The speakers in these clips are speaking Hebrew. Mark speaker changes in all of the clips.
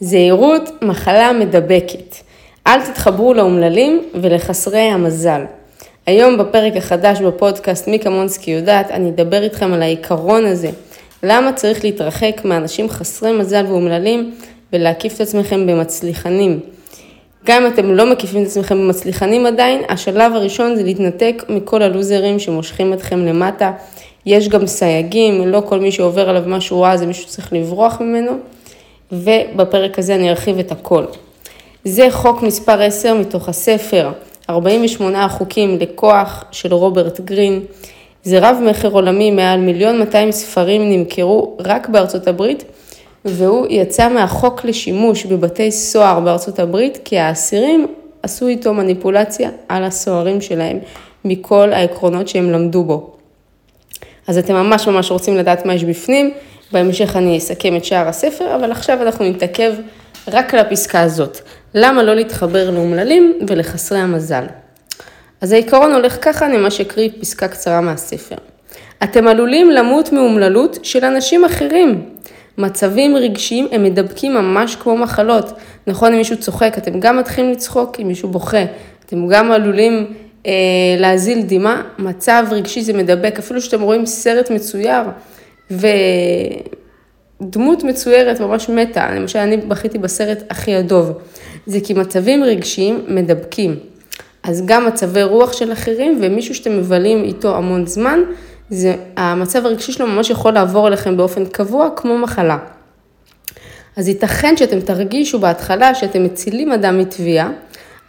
Speaker 1: זהירות, מחלה מדבקת. אל תתחברו לאומללים ולחסרי המזל. היום בפרק החדש בפודקאסט מי כמונסקי יודעת, אני אדבר איתכם על העיקרון הזה. למה צריך להתרחק מאנשים חסרי מזל ואומללים ולהקיף את עצמכם במצליחנים. גם אם אתם לא מקיפים את עצמכם במצליחנים עדיין, השלב הראשון זה להתנתק מכל הלוזרים שמושכים אתכם למטה. יש גם סייגים, לא כל מי שעובר עליו משהו רע זה מישהו שצריך לברוח ממנו. ובפרק הזה אני ארחיב את הכל. זה חוק מספר 10 מתוך הספר 48 החוקים לכוח של רוברט גרין. זה רב מכר עולמי, מעל מיליון 200 ספרים נמכרו רק בארצות הברית, והוא יצא מהחוק לשימוש בבתי סוהר בארצות הברית, כי האסירים עשו איתו מניפולציה על הסוהרים שלהם, מכל העקרונות שהם למדו בו. אז אתם ממש ממש רוצים לדעת מה יש בפנים, בהמשך אני אסכם את שאר הספר, אבל עכשיו אנחנו נתעכב רק על הפסקה הזאת. למה לא להתחבר לאומללים ולחסרי המזל? אז העיקרון הולך ככה, אני ממש אקריא פסקה קצרה מהספר. אתם עלולים למות מאומללות של אנשים אחרים. מצבים רגשיים הם מדבקים ממש כמו מחלות. נכון, אם מישהו צוחק, אתם גם מתחילים לצחוק, אם מישהו בוכה, אתם גם עלולים אה, להזיל דמעה. מצב רגשי זה מדבק, אפילו שאתם רואים סרט מצויר, ודמות מצוירת ממש מתה, למשל אני בכיתי בסרט הכי הדוב, זה כי מצבים רגשיים מדבקים. אז גם מצבי רוח של אחרים ומישהו שאתם מבלים איתו המון זמן, זה, המצב הרגשי שלו ממש יכול לעבור אליכם באופן קבוע כמו מחלה. אז ייתכן שאתם תרגישו בהתחלה שאתם מצילים אדם מתביעה,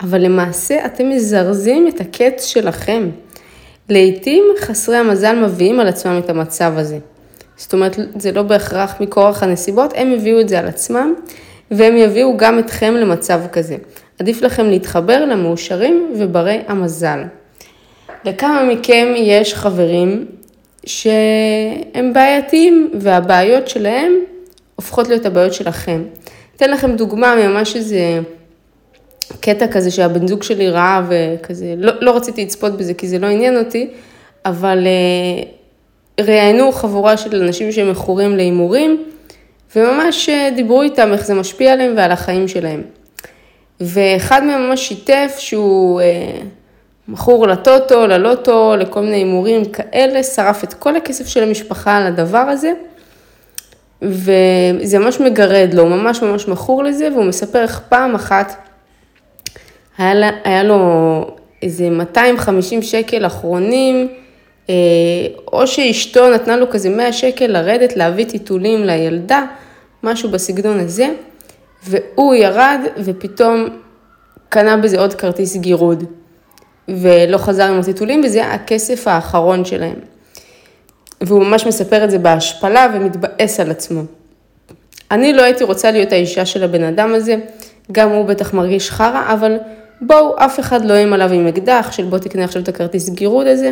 Speaker 1: אבל למעשה אתם מזרזים את הקץ שלכם. לעתים חסרי המזל מביאים על עצמם את המצב הזה. זאת אומרת, זה לא בהכרח מכורח הנסיבות, הם הביאו את זה על עצמם, והם יביאו גם אתכם למצב כזה. עדיף לכם להתחבר למאושרים וברי המזל. לכמה מכם יש חברים שהם בעייתיים, והבעיות שלהם הופכות להיות הבעיות שלכם. אתן לכם דוגמה ממש איזה קטע כזה שהבן זוג שלי ראה וכזה, לא, לא רציתי לצפות בזה כי זה לא עניין אותי, אבל אה, ראיינו חבורה של אנשים שהם מכורים להימורים, וממש אה, דיברו איתם איך זה משפיע עליהם ועל החיים שלהם. ואחד מהם ממש שיתף שהוא אה, מכור לטוטו, ללוטו, לכל מיני הימורים כאלה, שרף את כל הכסף של המשפחה על הדבר הזה, וזה ממש מגרד לו, הוא ממש ממש מכור לזה, והוא מספר איך פעם אחת היה, היה לו איזה 250 שקל אחרונים, או שאשתו נתנה לו כזה 100 שקל לרדת להביא טיטולים לילדה, משהו בסגנון הזה, והוא ירד ופתאום קנה בזה עוד כרטיס גירוד, ולא חזר עם הטיטולים, וזה הכסף האחרון שלהם. והוא ממש מספר את זה בהשפלה ומתבאס על עצמו. אני לא הייתי רוצה להיות האישה של הבן אדם הזה, גם הוא בטח מרגיש חרא, אבל בואו, אף אחד לא איים עליו עם אקדח של בוא תקנה עכשיו את הכרטיס גירוד הזה,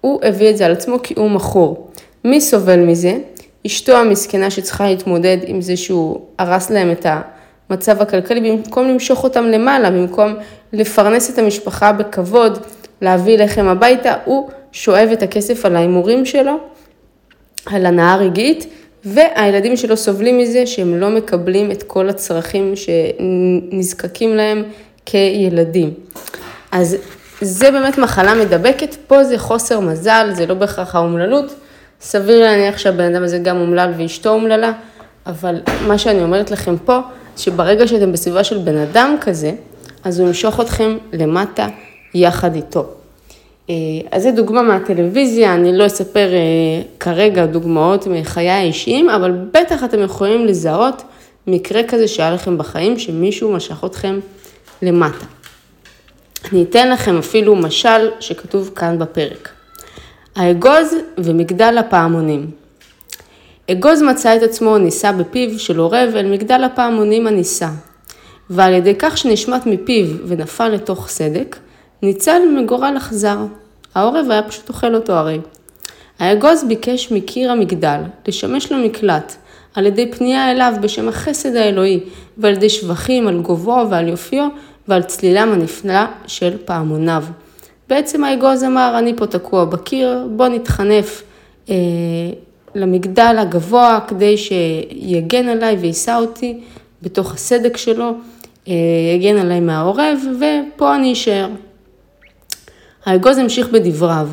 Speaker 1: הוא הביא את זה על עצמו כי הוא מכור. מי סובל מזה? אשתו המסכנה שצריכה להתמודד עם זה שהוא הרס להם את המצב הכלכלי, במקום למשוך אותם למעלה, במקום לפרנס את המשפחה בכבוד, להביא לחם הביתה, הוא שואב את הכסף על ההימורים שלו, על הנאה רגעית, והילדים שלו סובלים מזה שהם לא מקבלים את כל הצרכים שנזקקים להם כילדים. אז זה באמת מחלה מדבקת, פה זה חוסר מזל, זה לא בהכרח האומללות. סביר להניח שהבן אדם הזה גם אומלל ואשתו אומללה, אבל מה שאני אומרת לכם פה, שברגע שאתם בסביבה של בן אדם כזה, אז הוא ימשוך אתכם למטה יחד איתו. אה, אז זו דוגמה מהטלוויזיה, אני לא אספר אה, כרגע דוגמאות מחיי האישיים, אבל בטח אתם יכולים לזהות מקרה כזה שהיה לכם בחיים, שמישהו משך אתכם למטה. אני אתן לכם אפילו משל שכתוב כאן בפרק. האגוז ומגדל הפעמונים. אגוז מצא את עצמו נישא בפיו של עורב אל מגדל הפעמונים הנישא, ועל ידי כך שנשמט מפיו ונפל לתוך סדק, ניצל מגורל אכזר. העורב היה פשוט אוכל אותו הרי. האגוז ביקש מקיר המגדל לשמש לו מקלט, על ידי פנייה אליו בשם החסד האלוהי, ועל ידי שבחים על גובהו ועל יופיו, ועל צלילם הנפלא של פעמוניו. בעצם האגוז אמר, אני פה תקוע בקיר, בוא נתחנף אה, למגדל הגבוה כדי שיגן עליי ויישא אותי בתוך הסדק שלו, יגן עליי מהעורב, ופה אני אשאר. האגוז המשיך בדבריו.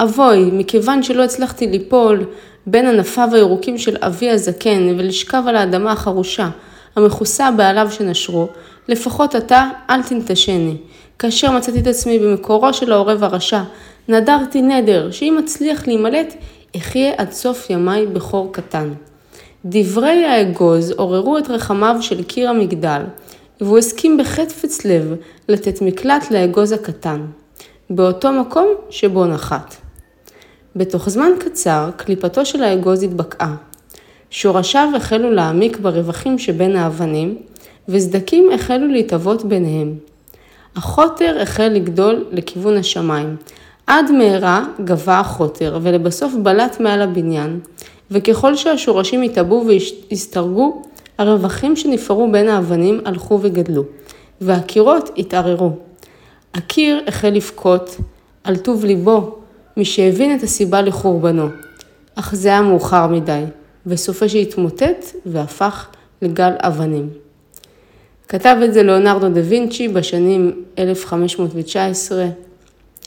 Speaker 1: אבוי, מכיוון שלא הצלחתי ליפול בין ענפיו הירוקים של אבי הזקן ולשכב על האדמה החרושה, המכוסה בעליו שנשרו, לפחות אתה אל תנטשני. כאשר מצאתי את עצמי במקורו של העורב הרשע, נדרתי נדר, שאם אצליח להימלט, אחיה עד סוף ימיי בכור קטן. דברי האגוז עוררו את רחמיו של קיר המגדל, והוא הסכים בחטפץ לב לתת מקלט לאגוז הקטן, באותו מקום שבו נחת. בתוך זמן קצר, קליפתו של האגוז התבקעה. שורשיו החלו להעמיק ברווחים שבין האבנים, וסדקים החלו להתהוות ביניהם. החוטר החל לגדול לכיוון השמיים. עד מהרה גבה החוטר, ולבסוף בלט מעל הבניין, וככל שהשורשים התעבו והסתרגו, הרווחים שנפערו בין האבנים הלכו וגדלו, והקירות התערערו. הקיר החל לבכות על טוב ליבו, משהבין את הסיבה לחורבנו. אך זה היה מאוחר מדי, וסופה שהתמוטט והפך לגל אבנים. כתב את זה ליאונרדו דה וינצ'י בשנים 1519,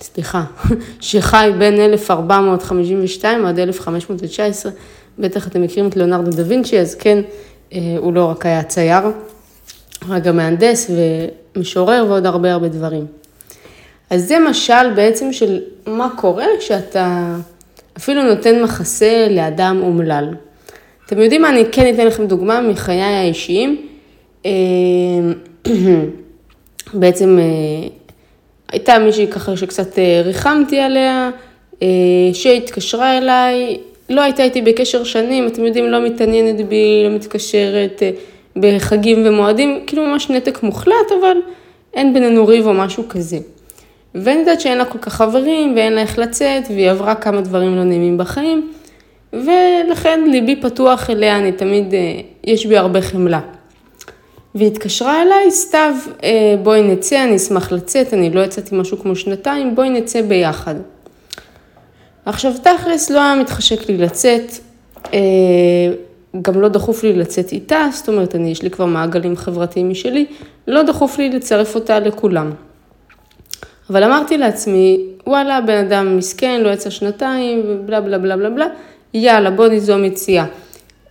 Speaker 1: סליחה, שחי בין 1452 עד 1519, בטח אתם מכירים את ליאונרדו דה וינצ'י, אז כן, אה, הוא לא רק היה צייר, הוא גם מהנדס ומשורר ועוד הרבה הרבה דברים. אז זה משל בעצם של מה קורה כשאתה אפילו נותן מחסה לאדם אומלל. אתם יודעים מה, אני כן אתן לכם דוגמה מחיי האישיים. אה, בעצם אה, הייתה מישהי ככה שקצת אה, ריחמתי עליה, שהתקשרה אליי, לא הייתה איתי בקשר שנים, אתם יודעים, לא מתעניינת בי, לא מתקשרת בחגים ומועדים, כאילו ממש נתק מוחלט, אבל אין בינינו ריב או משהו כזה. ואני יודעת שאין לה כל כך חברים ואין לה איך לצאת, והיא עברה כמה דברים לא נעימים בחיים, ולכן ליבי פתוח אליה, אני תמיד, יש בי הרבה חמלה. והיא התקשרה אליי, סתיו, אה, בואי נצא, אני אשמח לצאת, אני לא יצאתי משהו כמו שנתיים, בואי נצא ביחד. עכשיו תכלס לא היה מתחשק לי לצאת, אה, גם לא דחוף לי לצאת איתה, זאת אומרת, אני, יש לי כבר מעגלים חברתיים משלי, לא דחוף לי לצרף אותה לכולם. אבל אמרתי לעצמי, וואלה, בן אדם מסכן, לא יצא שנתיים, ובלה בלה בלה בלה בלה, יאללה, בוא ניזום יציאה.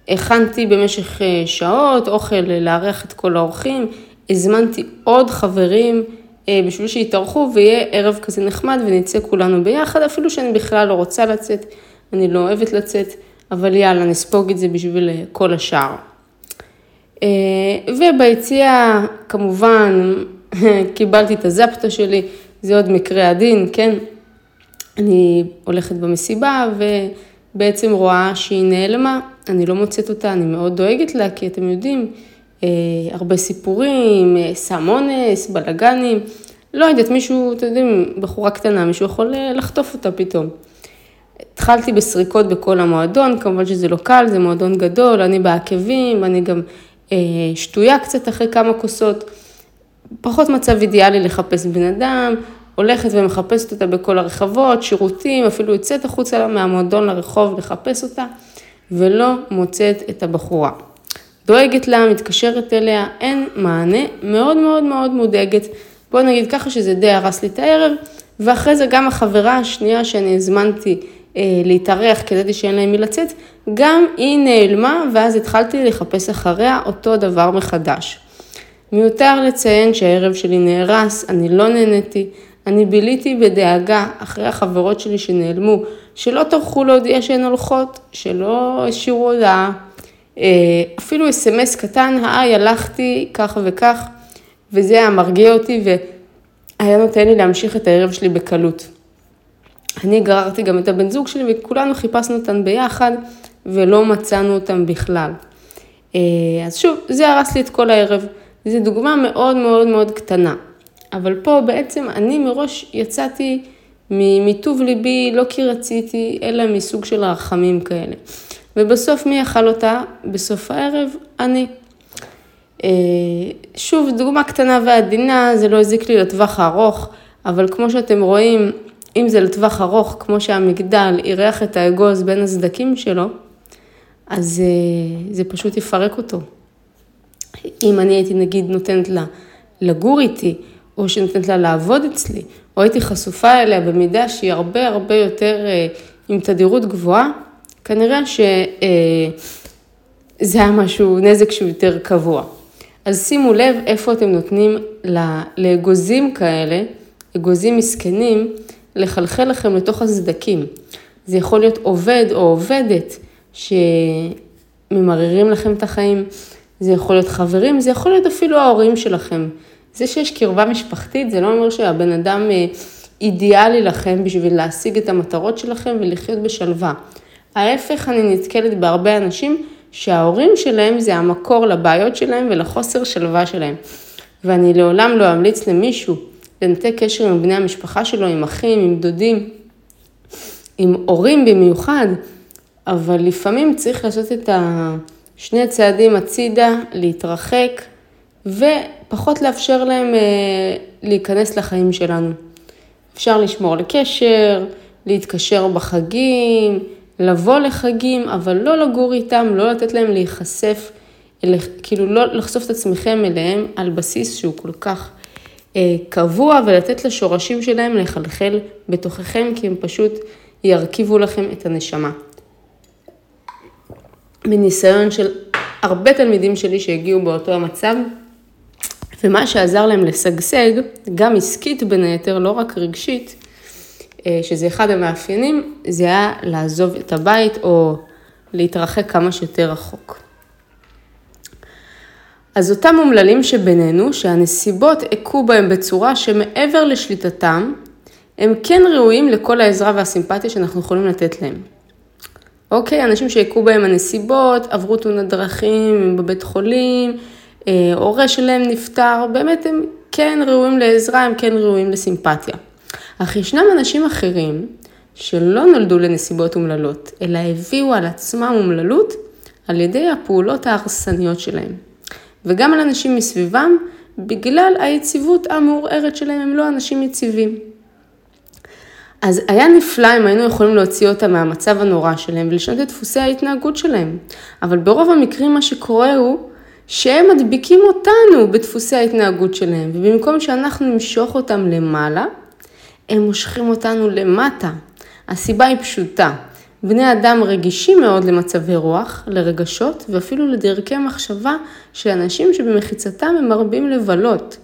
Speaker 1: הכנתי במשך אה, שעות אוכל לארח את כל האורחים, הזמנתי עוד חברים אה, בשביל שיתארחו ויהיה ערב כזה נחמד ונצא כולנו ביחד, אפילו שאני בכלל לא רוצה לצאת, אני לא אוהבת לצאת, אבל יאללה, נספוג את זה בשביל אה, כל השאר. וביציאה, כמובן, קיבלתי את הזפטה שלי, זה עוד מקרה עדין, כן? אני הולכת במסיבה ובעצם רואה שהיא נעלמה, אני לא מוצאת אותה, אני מאוד דואגת לה, כי אתם יודעים, אה, הרבה סיפורים, אה, סם אונס, בלאגנים, לא יודעת, מישהו, אתם יודעים, בחורה קטנה, מישהו יכול אה, לחטוף אותה פתאום. התחלתי בסריקות בכל המועדון, כמובן שזה לא קל, זה מועדון גדול, אני בעקבים, אני גם אה, שטויה קצת אחרי כמה כוסות. פחות מצב אידיאלי לחפש בן אדם, הולכת ומחפשת אותה בכל הרחבות, שירותים, אפילו יוצאת החוצה מהמועדון לרחוב לחפש אותה. ולא מוצאת את הבחורה. דואגת לה, מתקשרת אליה, אין מענה, מאוד מאוד מאוד מודאגת. בוא נגיד ככה שזה די הרס לי את הערב, ואחרי זה גם החברה השנייה שאני הזמנתי אה, להתארח, כי ידעתי שאין להם מי לצאת, גם היא נעלמה, ואז התחלתי לחפש אחריה אותו דבר מחדש. מיותר לציין שהערב שלי נהרס, אני לא נהניתי, אני ביליתי בדאגה אחרי החברות שלי שנעלמו, שלא טרחו להודיע שהן הולכות, שלא השאירו הודעה, אה, אפילו אס.אם.אס קטן, היי, הלכתי כך וכך, וזה היה מרגיע אותי והיה נותן לי להמשיך את הערב שלי בקלות. אני גררתי גם את הבן זוג שלי וכולנו חיפשנו אותן ביחד ולא מצאנו אותן בכלל. אה, אז שוב, זה הרס לי את כל הערב. זו דוגמה מאוד מאוד מאוד קטנה. אבל פה בעצם אני מראש יצאתי מטוב ליבי, לא כי רציתי, אלא מסוג של רחמים כאלה. ובסוף מי אכל אותה? בסוף הערב, אני. אה, שוב, דוגמה קטנה ועדינה, זה לא הזיק לי לטווח הארוך, אבל כמו שאתם רואים, אם זה לטווח ארוך, כמו שהמגדל אירח את האגוז בין הסדקים שלו, אז אה, זה פשוט יפרק אותו. אם אני הייתי נגיד נותנת לה לגור איתי, או שנותנת לה לעבוד אצלי, או הייתי חשופה אליה במידה שהיא הרבה הרבה יותר אה, עם תדירות גבוהה, כנראה שזה אה, היה משהו, נזק שהוא יותר קבוע. אז שימו לב איפה אתם נותנים לאגוזים כאלה, אגוזים מסכנים, לחלחל לכם לתוך הסדקים. זה יכול להיות עובד או עובדת שממררים לכם את החיים, זה יכול להיות חברים, זה יכול להיות אפילו ההורים שלכם. זה שיש קרבה משפחתית, זה לא אומר שהבן אדם אה, אידיאלי לכם בשביל להשיג את המטרות שלכם ולחיות בשלווה. ההפך, אני נתקלת בהרבה אנשים שההורים שלהם זה המקור לבעיות שלהם ולחוסר שלווה שלהם. ואני לעולם לא אמליץ למישהו לנתק קשר עם בני המשפחה שלו, עם אחים, עם דודים, עם הורים במיוחד, אבל לפעמים צריך לעשות את השני הצעדים הצידה, להתרחק ופחות לאפשר להם אה, להיכנס לחיים שלנו. אפשר לשמור על קשר, להתקשר בחגים, לבוא לחגים, אבל לא לגור איתם, לא לתת להם להיחשף, כאילו לא לחשוף את עצמכם אליהם על בסיס שהוא כל כך אה, קבוע, ולתת לשורשים שלהם לחלחל בתוככם, כי הם פשוט ירכיבו לכם את הנשמה. מניסיון של הרבה תלמידים שלי שהגיעו באותו המצב, ומה שעזר להם לשגשג, גם עסקית בין היתר, לא רק רגשית, אה, שזה אחד המאפיינים, זה היה לעזוב את הבית או להתרחק כמה שיותר רחוק. אז אותם אומללים שבינינו, שהנסיבות הכו בהם בצורה שמעבר לשליטתם, הם כן ראויים לכל העזרה והסימפתיה שאנחנו יכולים לתת להם. אוקיי, אנשים שהכו בהם הנסיבות, עברו תאונת דרכים בבית חולים, הורה שלהם נפטר, באמת הם כן ראויים לעזרה, הם כן ראויים לסימפתיה. אך ישנם אנשים אחרים שלא נולדו לנסיבות אומללות, אלא הביאו על עצמם אומללות על ידי הפעולות ההרסניות שלהם. וגם על אנשים מסביבם, בגלל היציבות המעורערת שלהם, הם לא אנשים יציבים. אז היה נפלא אם היינו יכולים להוציא אותם מהמצב הנורא שלהם ולשנות את דפוסי ההתנהגות שלהם. אבל ברוב המקרים מה שקורה הוא שהם מדביקים אותנו בדפוסי ההתנהגות שלהם, ובמקום שאנחנו נמשוך אותם למעלה, הם מושכים אותנו למטה. הסיבה היא פשוטה. בני אדם רגישים מאוד למצבי רוח, לרגשות ואפילו לדרכי מחשבה של אנשים שבמחיצתם הם מרבים לבלות.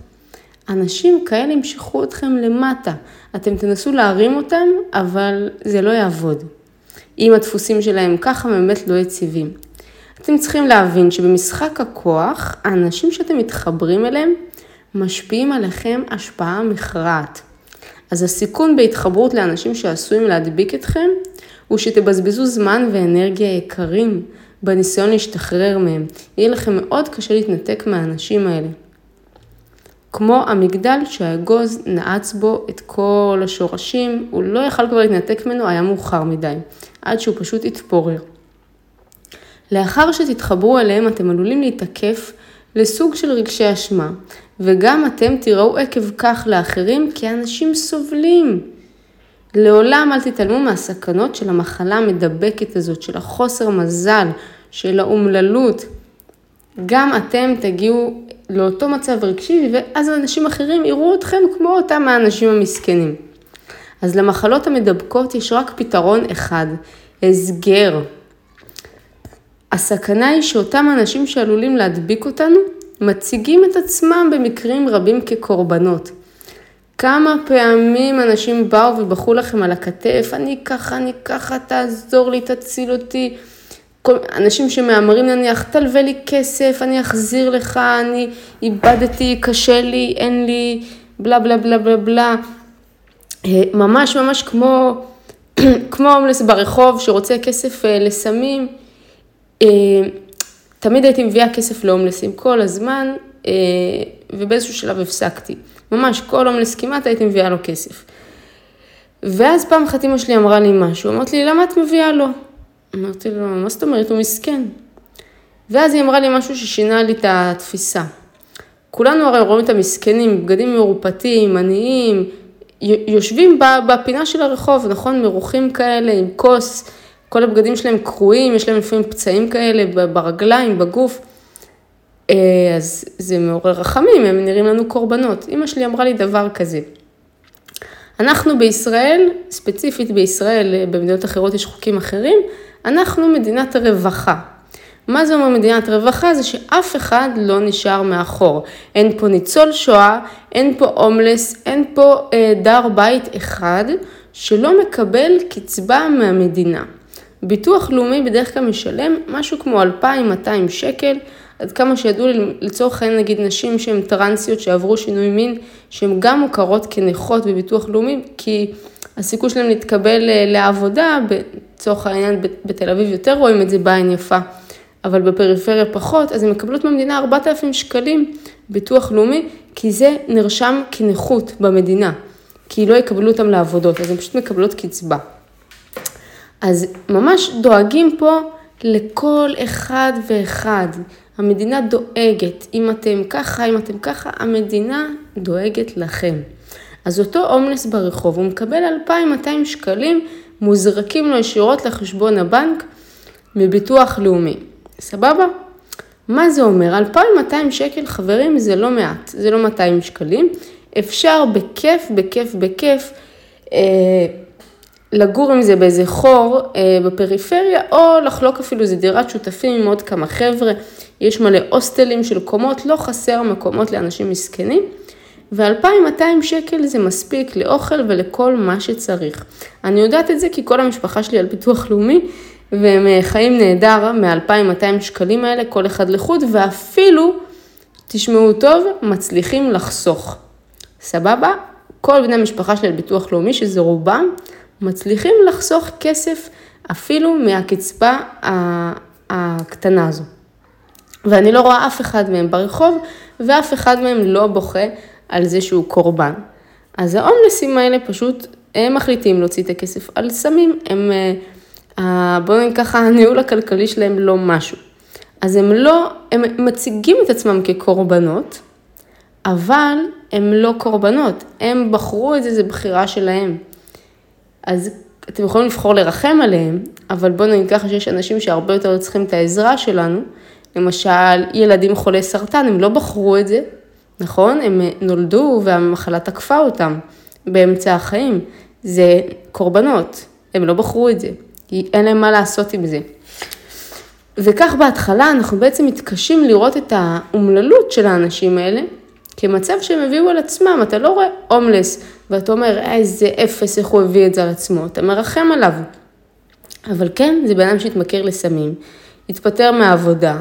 Speaker 1: אנשים כאלה ימשכו אתכם למטה. אתם תנסו להרים אותם, אבל זה לא יעבוד. אם הדפוסים שלהם ככה באמת לא יציבים. אתם צריכים להבין שבמשחק הכוח, האנשים שאתם מתחברים אליהם משפיעים עליכם השפעה מכרעת. אז הסיכון בהתחברות לאנשים שעשויים להדביק אתכם, הוא שתבזבזו זמן ואנרגיה יקרים בניסיון להשתחרר מהם. יהיה לכם מאוד קשה להתנתק מהאנשים האלה. כמו המגדל שהאגוז נעץ בו את כל השורשים, הוא לא יכל כבר להתנתק ממנו, היה מאוחר מדי, עד שהוא פשוט התפורר. לאחר שתתחברו אליהם אתם עלולים להתעקף לסוג של רגשי אשמה, וגם אתם תיראו עקב כך לאחרים כאנשים סובלים. לעולם אל תתעלמו מהסכנות של המחלה המדבקת הזאת, של החוסר מזל, של האומללות. גם אתם תגיעו לאותו מצב רגשי, ואז אנשים אחרים יראו אתכם כמו אותם האנשים המסכנים. אז למחלות המדבקות יש רק פתרון אחד, הסגר. הסכנה היא שאותם אנשים שעלולים להדביק אותנו, מציגים את עצמם במקרים רבים כקורבנות. כמה פעמים אנשים באו ובכו לכם על הכתף, אני ככה, אני ככה, תעזור לי, תציל אותי. אנשים שמהמרים נניח, תלווה לי כסף, אני אחזיר לך, אני איבדתי, קשה לי, אין לי, בלה בלה בלה בלה בלה. אה, ממש ממש כמו, כמו הומלס ברחוב שרוצה כסף אה, לסמים. אה, תמיד הייתי מביאה כסף להומלסים כל הזמן, ובאיזשהו שלב הפסקתי. ממש כל הומלס כמעט הייתי מביאה לו כסף. ואז פעם אחת אמא שלי אמרה לי משהו, אמרת לי, למה את מביאה לו? אמרתי לו, מה זאת אומרת, הוא מסכן. ואז היא אמרה לי משהו ששינה לי את התפיסה. כולנו הרי רואים את המסכנים, בגדים מרופטים, עניים, יושבים בפינה של הרחוב, נכון? מרוחים כאלה, עם כוס, כל הבגדים שלהם קרועים, יש להם לפעמים פצעים כאלה ברגליים, בגוף. אז זה מעורר רחמים, הם נראים לנו קורבנות. אמא שלי אמרה לי דבר כזה. אנחנו בישראל, ספציפית בישראל, במדינות אחרות יש חוקים אחרים, אנחנו מדינת רווחה. מה זה אומר מדינת רווחה? זה שאף אחד לא נשאר מאחור. אין פה ניצול שואה, אין פה הומלס, אין פה אה, דר בית אחד שלא מקבל קצבה מהמדינה. ביטוח לאומי בדרך כלל משלם משהו כמו 2,200 שקל, עד כמה שידעו לי, לצורך העניין נגיד נשים שהן טרנסיות שעברו שינוי מין, שהן גם מוכרות כנכות בביטוח לאומי, כי הסיכוי שלהן להתקבל אה, לעבודה, לצורך העניין בתל אביב יותר רואים את זה בעין יפה. אבל בפריפריה פחות, אז הן מקבלות מהמדינה 4,000 שקלים ביטוח לאומי, כי זה נרשם כנכות במדינה, כי לא יקבלו אותם לעבודות, אז הן פשוט מקבלות קצבה. אז ממש דואגים פה לכל אחד ואחד. המדינה דואגת, אם אתם ככה, אם אתם ככה, המדינה דואגת לכם. אז אותו הומלס ברחוב, הוא מקבל 2,200 שקלים, מוזרקים לו ישירות לחשבון הבנק מביטוח לאומי. סבבה? מה זה אומר? 2,200 שקל, חברים, זה לא מעט, זה לא 200 שקלים. אפשר בכיף, בכיף, בכיף, אה, לגור עם זה באיזה חור אה, בפריפריה, או לחלוק אפילו איזה דירת שותפים עם עוד כמה חבר'ה. יש מלא הוסטלים של קומות, לא חסר מקומות לאנשים מסכנים. ו-2,200 שקל זה מספיק לאוכל ולכל מה שצריך. אני יודעת את זה כי כל המשפחה שלי על ביטוח לאומי, והם אה, חיים נהדר מ-2,200 שקלים האלה, כל אחד לחוד, ואפילו, תשמעו טוב, מצליחים לחסוך. סבבה? כל בני המשפחה שלי על ביטוח לאומי, שזה רובם, מצליחים לחסוך כסף אפילו מהקצבה הקטנה הזו. ואני לא רואה אף אחד מהם ברחוב, ואף אחד מהם לא בוכה על זה שהוא קורבן. אז ההומלסים האלה פשוט, הם מחליטים להוציא את הכסף על סמים, הם אה, בואו נגיד ככה, הניהול הכלכלי שלהם לא משהו. אז הם לא, הם מציגים את עצמם כקורבנות, אבל הם לא קורבנות, הם בחרו את זה, זו בחירה שלהם. אז אתם יכולים לבחור לרחם עליהם, אבל בואו נגיד ככה שיש אנשים שהרבה יותר צריכים את העזרה שלנו, למשל ילדים חולי סרטן, הם לא בחרו את זה, נכון? הם נולדו והמחלה תקפה אותם באמצע החיים, זה קורבנות, הם לא בחרו את זה. כי אין להם מה לעשות עם זה. וכך בהתחלה אנחנו בעצם מתקשים לראות את האומללות של האנשים האלה כמצב שהם הביאו על עצמם. אתה לא רואה הומלס ואתה אומר, איזה אפס, איך הוא הביא את זה על עצמו. אתה מרחם עליו. אבל כן, זה בן אדם שהתמכר לסמים, התפטר מהעבודה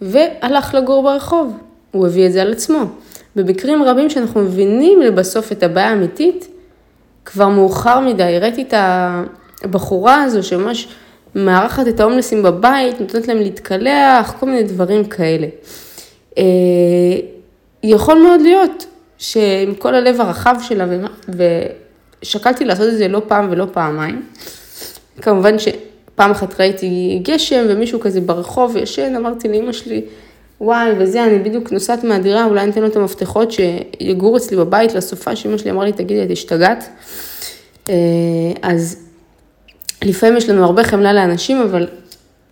Speaker 1: והלך לגור ברחוב. הוא הביא את זה על עצמו. במקרים רבים שאנחנו מבינים לבסוף את הבעיה האמיתית, כבר מאוחר מדי, הראיתי את. הבחורה הזו שממש מארחת את ההומלסים בבית, נותנת להם להתקלח, כל מיני דברים כאלה. אה, יכול מאוד להיות שעם כל הלב הרחב שלה, ושקלתי לעשות את זה לא פעם ולא פעמיים. כמובן שפעם אחת ראיתי גשם ומישהו כזה ברחוב ישן, אמרתי לאמא שלי, וואי, וזה, אני בדיוק נוסעת מהדירה, אולי אני אתן לו את המפתחות שיגור אצלי בבית לסופה, שאמא שלי אמרה לי, תגידי, את השתגעת? אה, אז לפעמים יש לנו הרבה חמלה לאנשים, אבל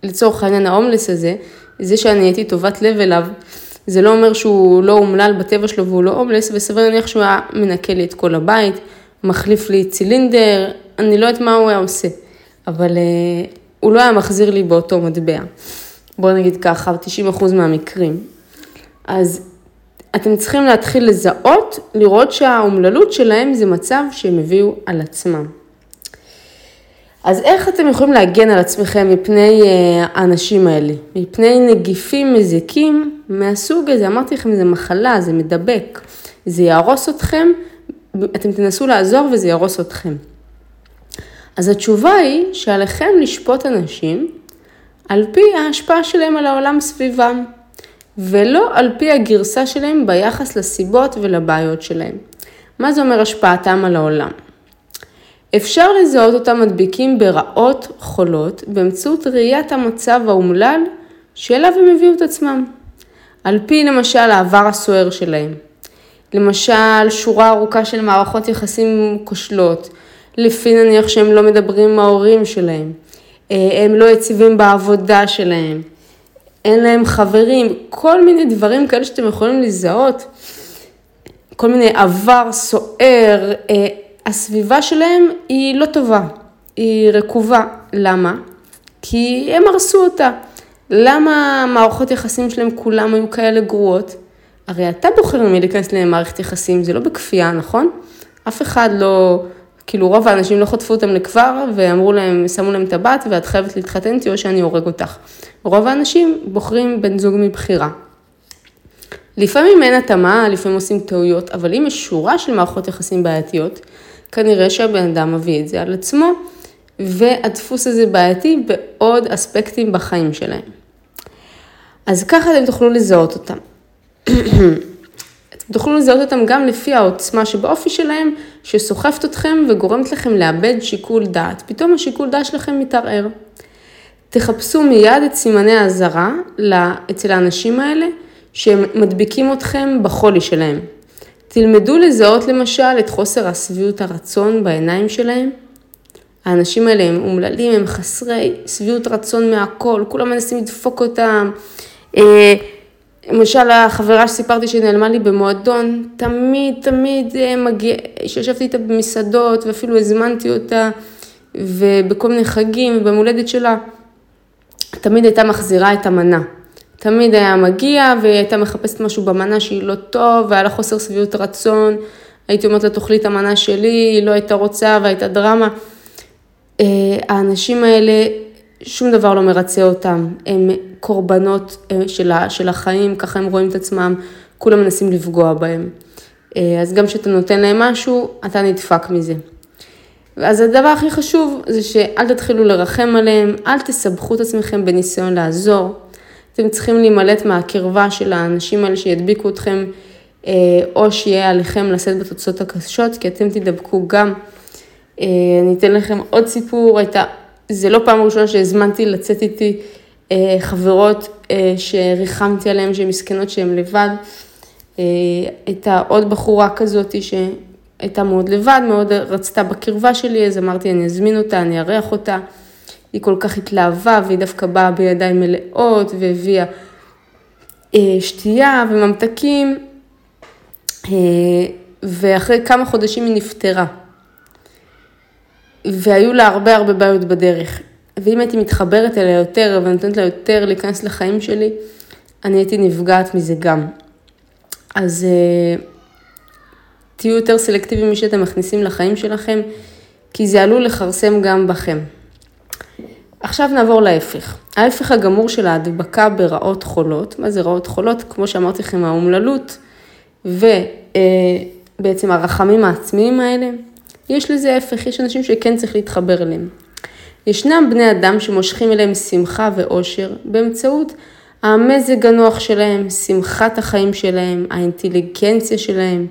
Speaker 1: לצורך העניין ההומלס הזה, זה שאני הייתי טובת לב אליו, זה לא אומר שהוא לא אומלל בטבע שלו והוא לא הומלס, וסביר להניח שהוא היה מנקה לי את כל הבית, מחליף לי צילינדר, אני לא יודעת מה הוא היה עושה, אבל uh, הוא לא היה מחזיר לי באותו מטבע. בואו נגיד ככה, 90% מהמקרים. אז אתם צריכים להתחיל לזהות, לראות שהאומללות שלהם זה מצב שהם הביאו על עצמם. אז איך אתם יכולים להגן על עצמכם מפני אה, האנשים האלה? מפני נגיפים מזיקים מהסוג הזה, אמרתי לכם, זה מחלה, זה מדבק, זה יהרוס אתכם, אתם תנסו לעזור וזה יהרוס אתכם. אז התשובה היא שעליכם לשפוט אנשים על פי ההשפעה שלהם על העולם סביבם, ולא על פי הגרסה שלהם ביחס לסיבות ולבעיות שלהם. מה זה אומר השפעתם על העולם? אפשר לזהות אותם מדביקים ברעות חולות באמצעות ראיית המצב האומלל שאליו הם הביאו את עצמם. על פי למשל העבר הסוער שלהם. למשל שורה ארוכה של מערכות יחסים כושלות, לפי נניח שהם לא מדברים עם ההורים שלהם, אה, הם לא יציבים בעבודה שלהם, אין להם חברים, כל מיני דברים כאלה שאתם יכולים לזהות, כל מיני עבר סוער, אה, הסביבה שלהם היא לא טובה, היא רקובה. למה? כי הם הרסו אותה. למה מערכות יחסים שלהם כולם היו כאלה גרועות? הרי אתה בוחר ממי להיכנס למערכת יחסים, זה לא בכפייה, נכון? אף אחד לא, כאילו רוב האנשים לא חטפו אותם לכבר ואמרו להם, שמו להם טבעת ואת חייבת להתחתן איתי או שאני הורג אותך. רוב האנשים בוחרים בן זוג מבחירה. לפעמים אין התאמה, לפעמים עושים טעויות, אבל אם יש שורה של מערכות יחסים בעייתיות, כנראה שהבן אדם מביא את זה על עצמו, והדפוס הזה בעייתי בעוד אספקטים בחיים שלהם. אז ככה אתם תוכלו לזהות אותם. אתם תוכלו לזהות אותם גם לפי העוצמה שבאופי שלהם, שסוחפת אתכם וגורמת לכם לאבד שיקול דעת. פתאום השיקול דעת שלכם מתערער. תחפשו מיד את סימני האזהרה אצל האנשים האלה, שהם מדביקים אתכם בחולי שלהם. תלמדו לזהות למשל את חוסר השביעות הרצון בעיניים שלהם. האנשים האלה הם אומללים, הם חסרי שביעות רצון מהכל, כולם מנסים לדפוק אותם. אה, למשל, החברה שסיפרתי שנעלמה לי במועדון, תמיד, תמיד אה, מגיע, שישבתי איתה במסעדות ואפילו הזמנתי אותה, ובכל מיני חגים ובמולדת הולדת שלה, תמיד הייתה מחזירה את המנה. תמיד היה מגיע והיא הייתה מחפשת משהו במנה שהיא לא טוב, והיה לה חוסר שביעות רצון. הייתי אומרת לה, תאכלי את המנה שלי, היא לא הייתה רוצה והייתה דרמה. אה, האנשים האלה, שום דבר לא מרצה אותם. הם קורבנות אה, של החיים, ככה הם רואים את עצמם, כולם מנסים לפגוע בהם. אה, אז גם כשאתה נותן להם משהו, אתה נדפק מזה. אז הדבר הכי חשוב זה שאל תתחילו לרחם עליהם, אל תסבכו את עצמכם בניסיון לעזור. אתם צריכים להימלט מהקרבה של האנשים האלה שידביקו אתכם, אה, או שיהיה עליכם לשאת בתוצאות הקשות, כי אתם תדבקו גם. אה, אני אתן לכם עוד סיפור, הייתה, זה לא פעם ראשונה שהזמנתי לצאת איתי אה, חברות שריחמתי עליהן, שהן מסכנות שהן לבד. הייתה עוד בחורה כזאת שהייתה מאוד לבד, מאוד רצתה בקרבה שלי, אז אמרתי אני אזמין אותה, אני אארח אותה. היא כל כך התלהבה והיא דווקא באה בידיים מלאות והביאה אה, שתייה וממתקים, אה, ואחרי כמה חודשים היא נפטרה. והיו לה הרבה הרבה בעיות בדרך. ואם הייתי מתחברת אליה יותר ונותנת לה יותר להיכנס לחיים שלי, אני הייתי נפגעת מזה גם. אז אה, תהיו יותר סלקטיביים מי שאתם מכניסים לחיים שלכם, כי זה עלול לכרסם גם בכם. עכשיו נעבור להפך. ההפך הגמור של ההדבקה ברעות חולות, מה זה רעות חולות? כמו שאמרתי לכם, האומללות ובעצם הרחמים העצמיים האלה, יש לזה הפך, יש אנשים שכן צריך להתחבר אליהם. ישנם בני אדם שמושכים אליהם שמחה ואושר באמצעות המזג הנוח שלהם, שמחת החיים שלהם, האינטליגנציה שלהם.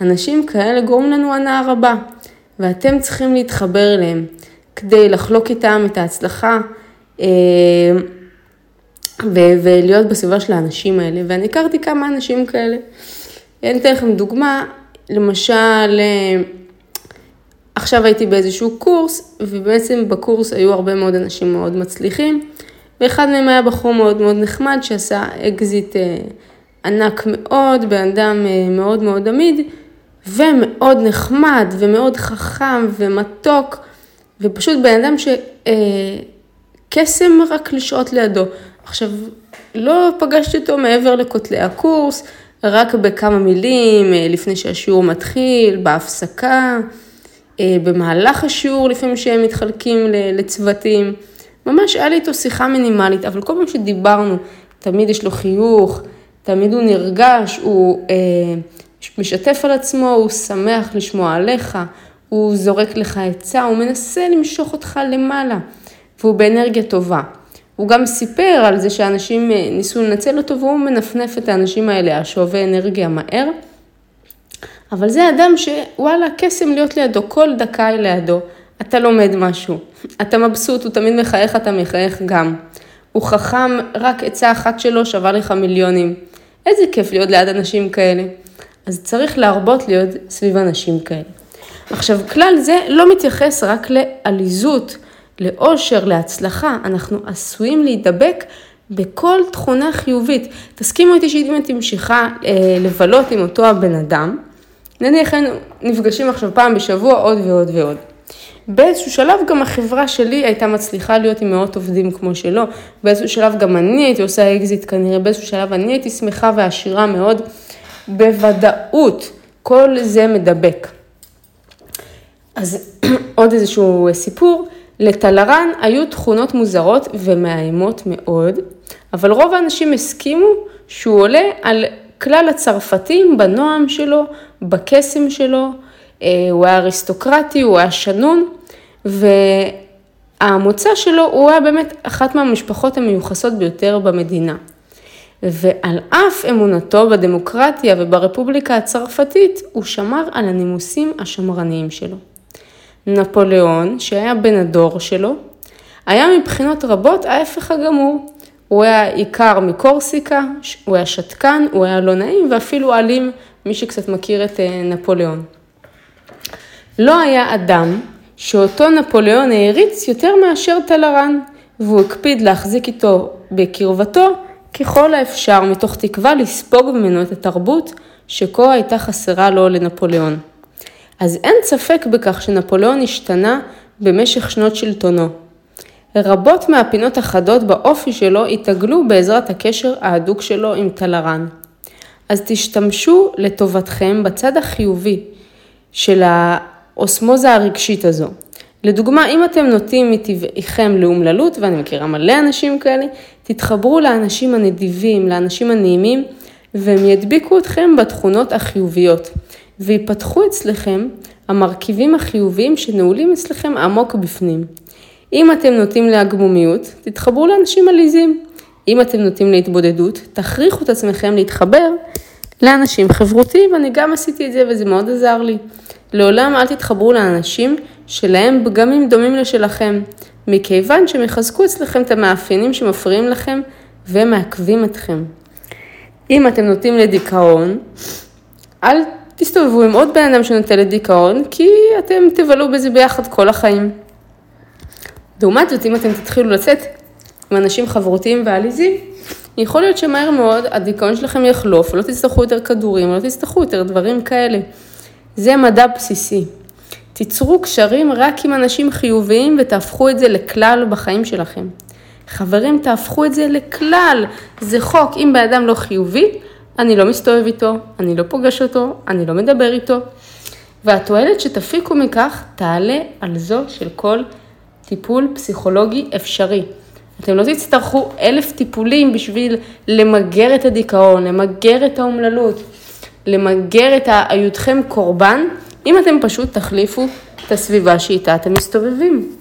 Speaker 1: אנשים כאלה גורמים לנו הנאה רבה, ואתם צריכים להתחבר אליהם. כדי לחלוק איתם את ההצלחה אה, ולהיות בסביבה של האנשים האלה. ואני הכרתי כמה אנשים כאלה. אני אתן לכם דוגמה, למשל, אה, עכשיו הייתי באיזשהו קורס, ובעצם בקורס היו הרבה מאוד אנשים מאוד מצליחים, ואחד מהם היה בחור מאוד מאוד נחמד שעשה אקזיט אה, ענק מאוד, בן אדם מאוד מאוד עמיד, ומאוד נחמד ומאוד חכם ומתוק. ופשוט בן אדם שקסם רק לשהות לידו. עכשיו, לא פגשתי אותו מעבר לכותלי הקורס, רק בכמה מילים אה, לפני שהשיעור מתחיל, בהפסקה, אה, במהלך השיעור, לפעמים שהם מתחלקים לצוותים. ממש היה לי איתו שיחה מינימלית, אבל כל פעם שדיברנו, תמיד יש לו חיוך, תמיד הוא נרגש, הוא אה, משתף על עצמו, הוא שמח לשמוע עליך, הוא זורק לך עצה, הוא מנסה למשוך אותך למעלה, והוא באנרגיה טובה. הוא גם סיפר על זה שאנשים אה, ניסו לנצל אותו והוא מנפנף את האנשים האלה, השואבי אנרגיה מהר. אבל זה אדם שוואלה, קסם להיות לידו, כל דקה היא לידו, אתה לומד משהו, אתה מבסוט, הוא תמיד מחייך, אתה מחייך גם. הוא חכם, רק עצה אחת שלו שווה לך מיליונים. איזה כיף להיות ליד אנשים כאלה. אז צריך להרבות להיות סביב אנשים כאלה. עכשיו, כלל זה לא מתייחס רק לעליזות, לאושר, להצלחה, אנחנו עשויים להידבק בכל תכונה חיובית. תסכימו איתי שאם את ממשיכה אה, לבלות עם אותו הבן אדם, נניח היינו נפגשים עכשיו פעם בשבוע עוד ועוד ועוד. באיזשהו שלב גם החברה שלי הייתה מצליחה להיות עם מאות עובדים כמו שלו, באיזשהו שלב גם אני הייתי עושה אקזיט כנראה, באיזשהו שלב אני הייתי שמחה ועשירה מאוד, בוודאות כל זה מדבק. אז עוד איזשהו סיפור, לטלרן היו תכונות מוזרות ומאיימות מאוד, אבל רוב האנשים הסכימו שהוא עולה על כלל הצרפתים בנועם שלו, בקסם שלו, אה, הוא היה אריסטוקרטי, הוא היה שנון, והמוצא שלו הוא היה באמת אחת מהמשפחות המיוחסות ביותר במדינה. ועל אף אמונתו בדמוקרטיה וברפובליקה הצרפתית, הוא שמר על הנימוסים השמרניים שלו. נפוליאון, שהיה בן הדור שלו, היה מבחינות רבות ההפך הגמור. הוא היה עיקר מקורסיקה, הוא היה שתקן, הוא היה לא נעים ואפילו אלים, מי שקצת מכיר את אה, נפוליאון. לא היה אדם שאותו נפוליאון העריץ יותר מאשר טלרן, והוא הקפיד להחזיק איתו בקרבתו ככל האפשר, מתוך תקווה לספוג ממנו את התרבות שכה הייתה חסרה לו לנפוליאון. אז אין ספק בכך שנפוליאון השתנה במשך שנות שלטונו. רבות מהפינות החדות באופי שלו התעגלו בעזרת הקשר ההדוק שלו עם טלרן. אז תשתמשו לטובתכם בצד החיובי של האוסמוזה הרגשית הזו. לדוגמה, אם אתם נוטים מטבעיכם לאומללות, ואני מכירה מלא אנשים כאלה, תתחברו לאנשים הנדיבים, לאנשים הנעימים, והם ידביקו אתכם בתכונות החיוביות. ויפתחו אצלכם המרכיבים החיוביים שנעולים אצלכם עמוק בפנים. אם אתם נוטים להגמומיות, תתחברו לאנשים עליזים. אם אתם נוטים להתבודדות, תכריחו את עצמכם להתחבר לאנשים חברותיים. אני גם עשיתי את זה וזה מאוד עזר לי. לעולם אל תתחברו לאנשים שלהם פגמים דומים לשלכם, מכיוון שהם יחזקו אצלכם את המאפיינים שמפריעים לכם ומעכבים אתכם. אם אתם נוטים לדיכאון, אל תסתובבו עם עוד בן אדם שנוטה לדיכאון, כי אתם תבלו בזה ביחד כל החיים. לעומת זאת, אם אתם תתחילו לצאת עם אנשים חברותיים ועליזים, יכול להיות שמהר מאוד הדיכאון שלכם יחלוף, ולא תצטרכו יותר כדורים, ולא תצטרכו יותר דברים כאלה. זה מדע בסיסי. תיצרו קשרים רק עם אנשים חיוביים ותהפכו את זה לכלל בחיים שלכם. חברים, תהפכו את זה לכלל. זה חוק, אם בן אדם לא חיובי, אני לא מסתובב איתו, אני לא פוגש אותו, אני לא מדבר איתו. והתועלת שתפיקו מכך תעלה על זו של כל טיפול פסיכולוגי אפשרי. אתם לא תצטרכו אלף טיפולים בשביל למגר את הדיכאון, למגר את האומללות, למגר את היותכם קורבן, אם אתם פשוט תחליפו את הסביבה שאיתה אתם מסתובבים.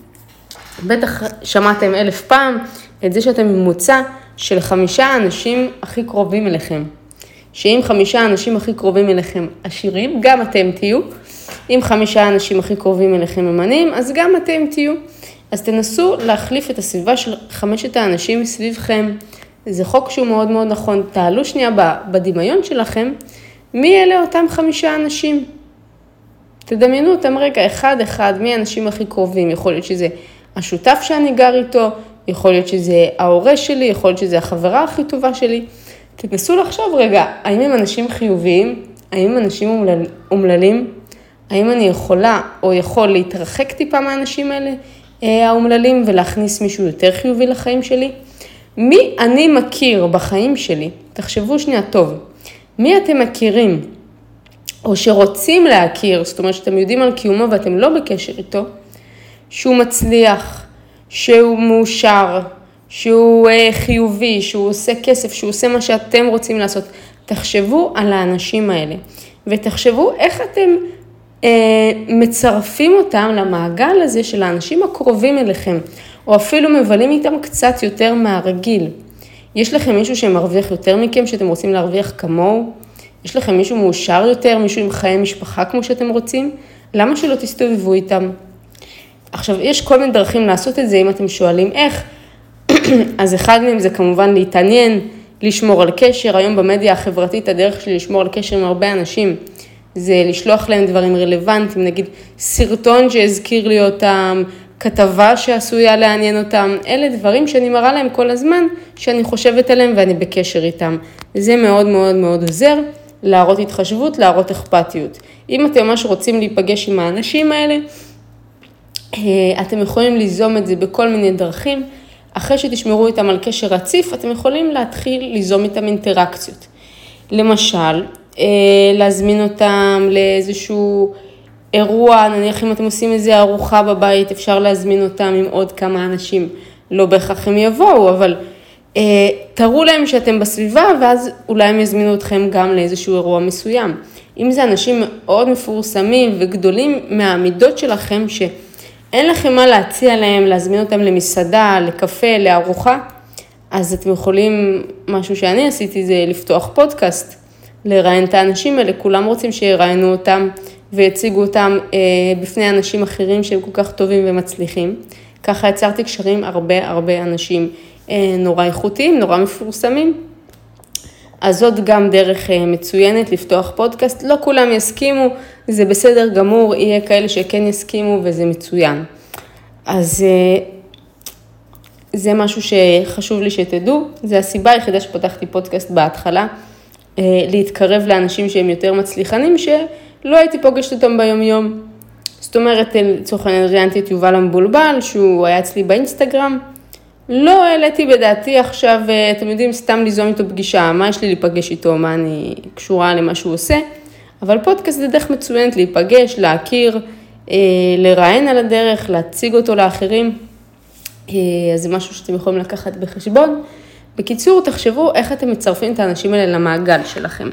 Speaker 1: בטח שמעתם אלף פעם את זה שאתם ממוצע של חמישה אנשים הכי קרובים אליכם. שאם חמישה האנשים הכי קרובים אליכם עשירים, גם אתם תהיו. אם חמישה האנשים הכי קרובים אליכם ממנים, אז גם אתם תהיו. אז תנסו להחליף את הסביבה של חמשת האנשים מסביבכם. זה חוק שהוא מאוד מאוד נכון. תעלו שנייה בדמיון שלכם, מי אלה אותם חמישה אנשים? תדמיינו אותם רגע אחד-אחד, מי האנשים הכי קרובים. יכול להיות שזה השותף שאני גר איתו, יכול להיות שזה ההורה שלי, יכול להיות שזה החברה הכי טובה שלי. תנסו לחשוב רגע, האם הם אנשים חיוביים? האם הם אנשים אומלל, אומללים? האם אני יכולה או יכול להתרחק טיפה מהאנשים האלה אה, האומללים ולהכניס מישהו יותר חיובי לחיים שלי? מי אני מכיר בחיים שלי? תחשבו שנייה טוב. מי אתם מכירים או שרוצים להכיר, זאת אומרת שאתם יודעים על קיומו ואתם לא בקשר איתו, שהוא מצליח, שהוא מאושר, שהוא אה, חיובי, שהוא עושה כסף, שהוא עושה מה שאתם רוצים לעשות. תחשבו על האנשים האלה ותחשבו איך אתם אה, מצרפים אותם למעגל הזה של האנשים הקרובים אליכם, או אפילו מבלים איתם קצת יותר מהרגיל. יש לכם מישהו שמרוויח יותר מכם, שאתם רוצים להרוויח כמוהו? יש לכם מישהו מאושר יותר, מישהו עם חיי משפחה כמו שאתם רוצים? למה שלא תסתובבו איתם? עכשיו, יש כל מיני דרכים לעשות את זה, אם אתם שואלים איך. אז אחד מהם זה כמובן להתעניין, לשמור על קשר. היום במדיה החברתית הדרך שלי לשמור על קשר עם הרבה אנשים זה לשלוח להם דברים רלוונטיים, נגיד סרטון שהזכיר לי אותם, כתבה שעשויה לעניין אותם, אלה דברים שאני מראה להם כל הזמן, שאני חושבת עליהם ואני בקשר איתם. זה מאוד מאוד מאוד עוזר להראות התחשבות, להראות אכפתיות. אם אתם ממש רוצים להיפגש עם האנשים האלה, אה, אתם יכולים ליזום את זה בכל מיני דרכים. אחרי שתשמרו איתם על קשר רציף, אתם יכולים להתחיל ליזום איתם אינטראקציות. למשל, אה, להזמין אותם לאיזשהו אירוע, נניח אם אתם עושים איזה ארוחה בבית, אפשר להזמין אותם עם עוד כמה אנשים. לא בהכרח הם יבואו, אבל אה, תראו להם שאתם בסביבה, ואז אולי הם יזמינו אתכם גם לאיזשהו אירוע מסוים. אם זה אנשים מאוד מפורסמים וגדולים מהמידות שלכם, שאין לכם מה להציע להם, להזמין אותם למסעדה, לקפה, לארוחה, אז אתם יכולים, משהו שאני עשיתי זה לפתוח פודקאסט, לראיין את האנשים האלה, כולם רוצים שיראיינו אותם ויציגו אותם אה, בפני אנשים אחרים שהם כל כך טובים ומצליחים. ככה יצרתי קשרים הרבה הרבה אנשים אה, נורא איכותיים, נורא מפורסמים. אז זאת גם דרך אה, מצוינת לפתוח פודקאסט. לא כולם יסכימו, זה בסדר גמור, יהיה כאלה שכן יסכימו וזה מצוין. אז אה, זה משהו שחשוב לי שתדעו, זה הסיבה היחידה שפתחתי פודקאסט בהתחלה, אה, להתקרב לאנשים שהם יותר מצליחנים, שלא הייתי פוגשת אותם ביומיום. זאת אומרת, לצורך העניין ראיינתי את יובל המבולבל, שהוא היה אצלי באינסטגרם, לא העליתי בדעתי עכשיו, אה, אתם יודעים, סתם ליזום איתו פגישה, מה יש לי להיפגש איתו, מה אני קשורה למה שהוא עושה, אבל פודקאסט זה דרך מצוינת להיפגש, להכיר, אה, לראיין על הדרך, להציג אותו לאחרים, אה, אז זה משהו שאתם יכולים לקחת בחשבון. בקיצור, תחשבו איך אתם מצרפים את האנשים האלה למעגל שלכם.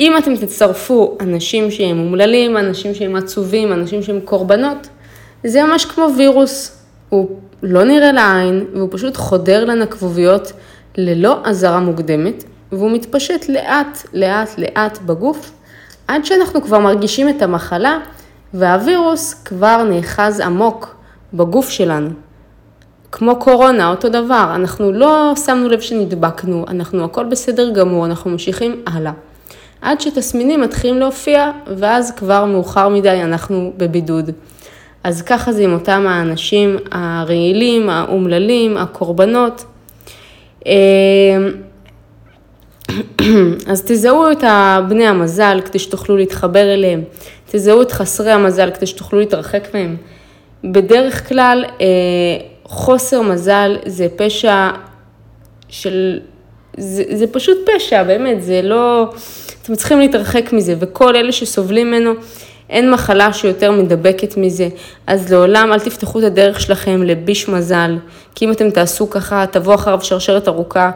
Speaker 1: אם אתם תצרפו אנשים שהם אומללים, אנשים שהם עצובים, אנשים שהם קורבנות, זה ממש כמו וירוס. הוא לא נראה לעין, והוא פשוט חודר לנקבוביות ללא אזהרה מוקדמת, והוא מתפשט לאט, לאט, לאט בגוף, עד שאנחנו כבר מרגישים את המחלה, והווירוס כבר נאחז עמוק בגוף שלנו. כמו קורונה, אותו דבר, אנחנו לא שמנו לב שנדבקנו, אנחנו הכל בסדר גמור, אנחנו ממשיכים הלאה. עד שתסמינים מתחילים להופיע, ואז כבר מאוחר מדי אנחנו בבידוד. אז ככה זה עם אותם האנשים הרעילים, האומללים, הקורבנות. אמ, אז תזהו את בני המזל כדי שתוכלו להתחבר אליהם, תזהו את חסרי המזל כדי שתוכלו להתרחק מהם. בדרך כלל אה, חוסר מזל זה פשע של, זה, זה פשוט פשע, באמת, זה לא, אתם צריכים להתרחק מזה, וכל אלה שסובלים ממנו, אין מחלה שיותר מדבקת מזה, אז לעולם אל תפתחו את הדרך שלכם לביש מזל, כי אם אתם תעשו ככה, תבוא אחריו שרשרת ארוכה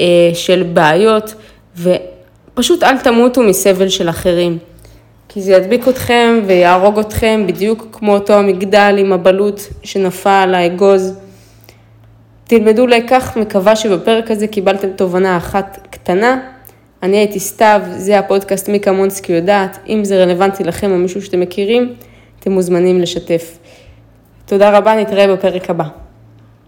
Speaker 1: אה, של בעיות, ופשוט אל תמותו מסבל של אחרים. כי זה ידביק אתכם ויהרוג אתכם בדיוק כמו אותו המגדל עם הבלוט שנפל האגוז. תלמדו לקח, מקווה שבפרק הזה קיבלתם תובנה אחת קטנה. אני הייתי סתיו, זה הפודקאסט מיקה מונסקי יודעת, אם זה רלוונטי לכם או מישהו שאתם מכירים, אתם מוזמנים לשתף. תודה רבה, נתראה בפרק הבא.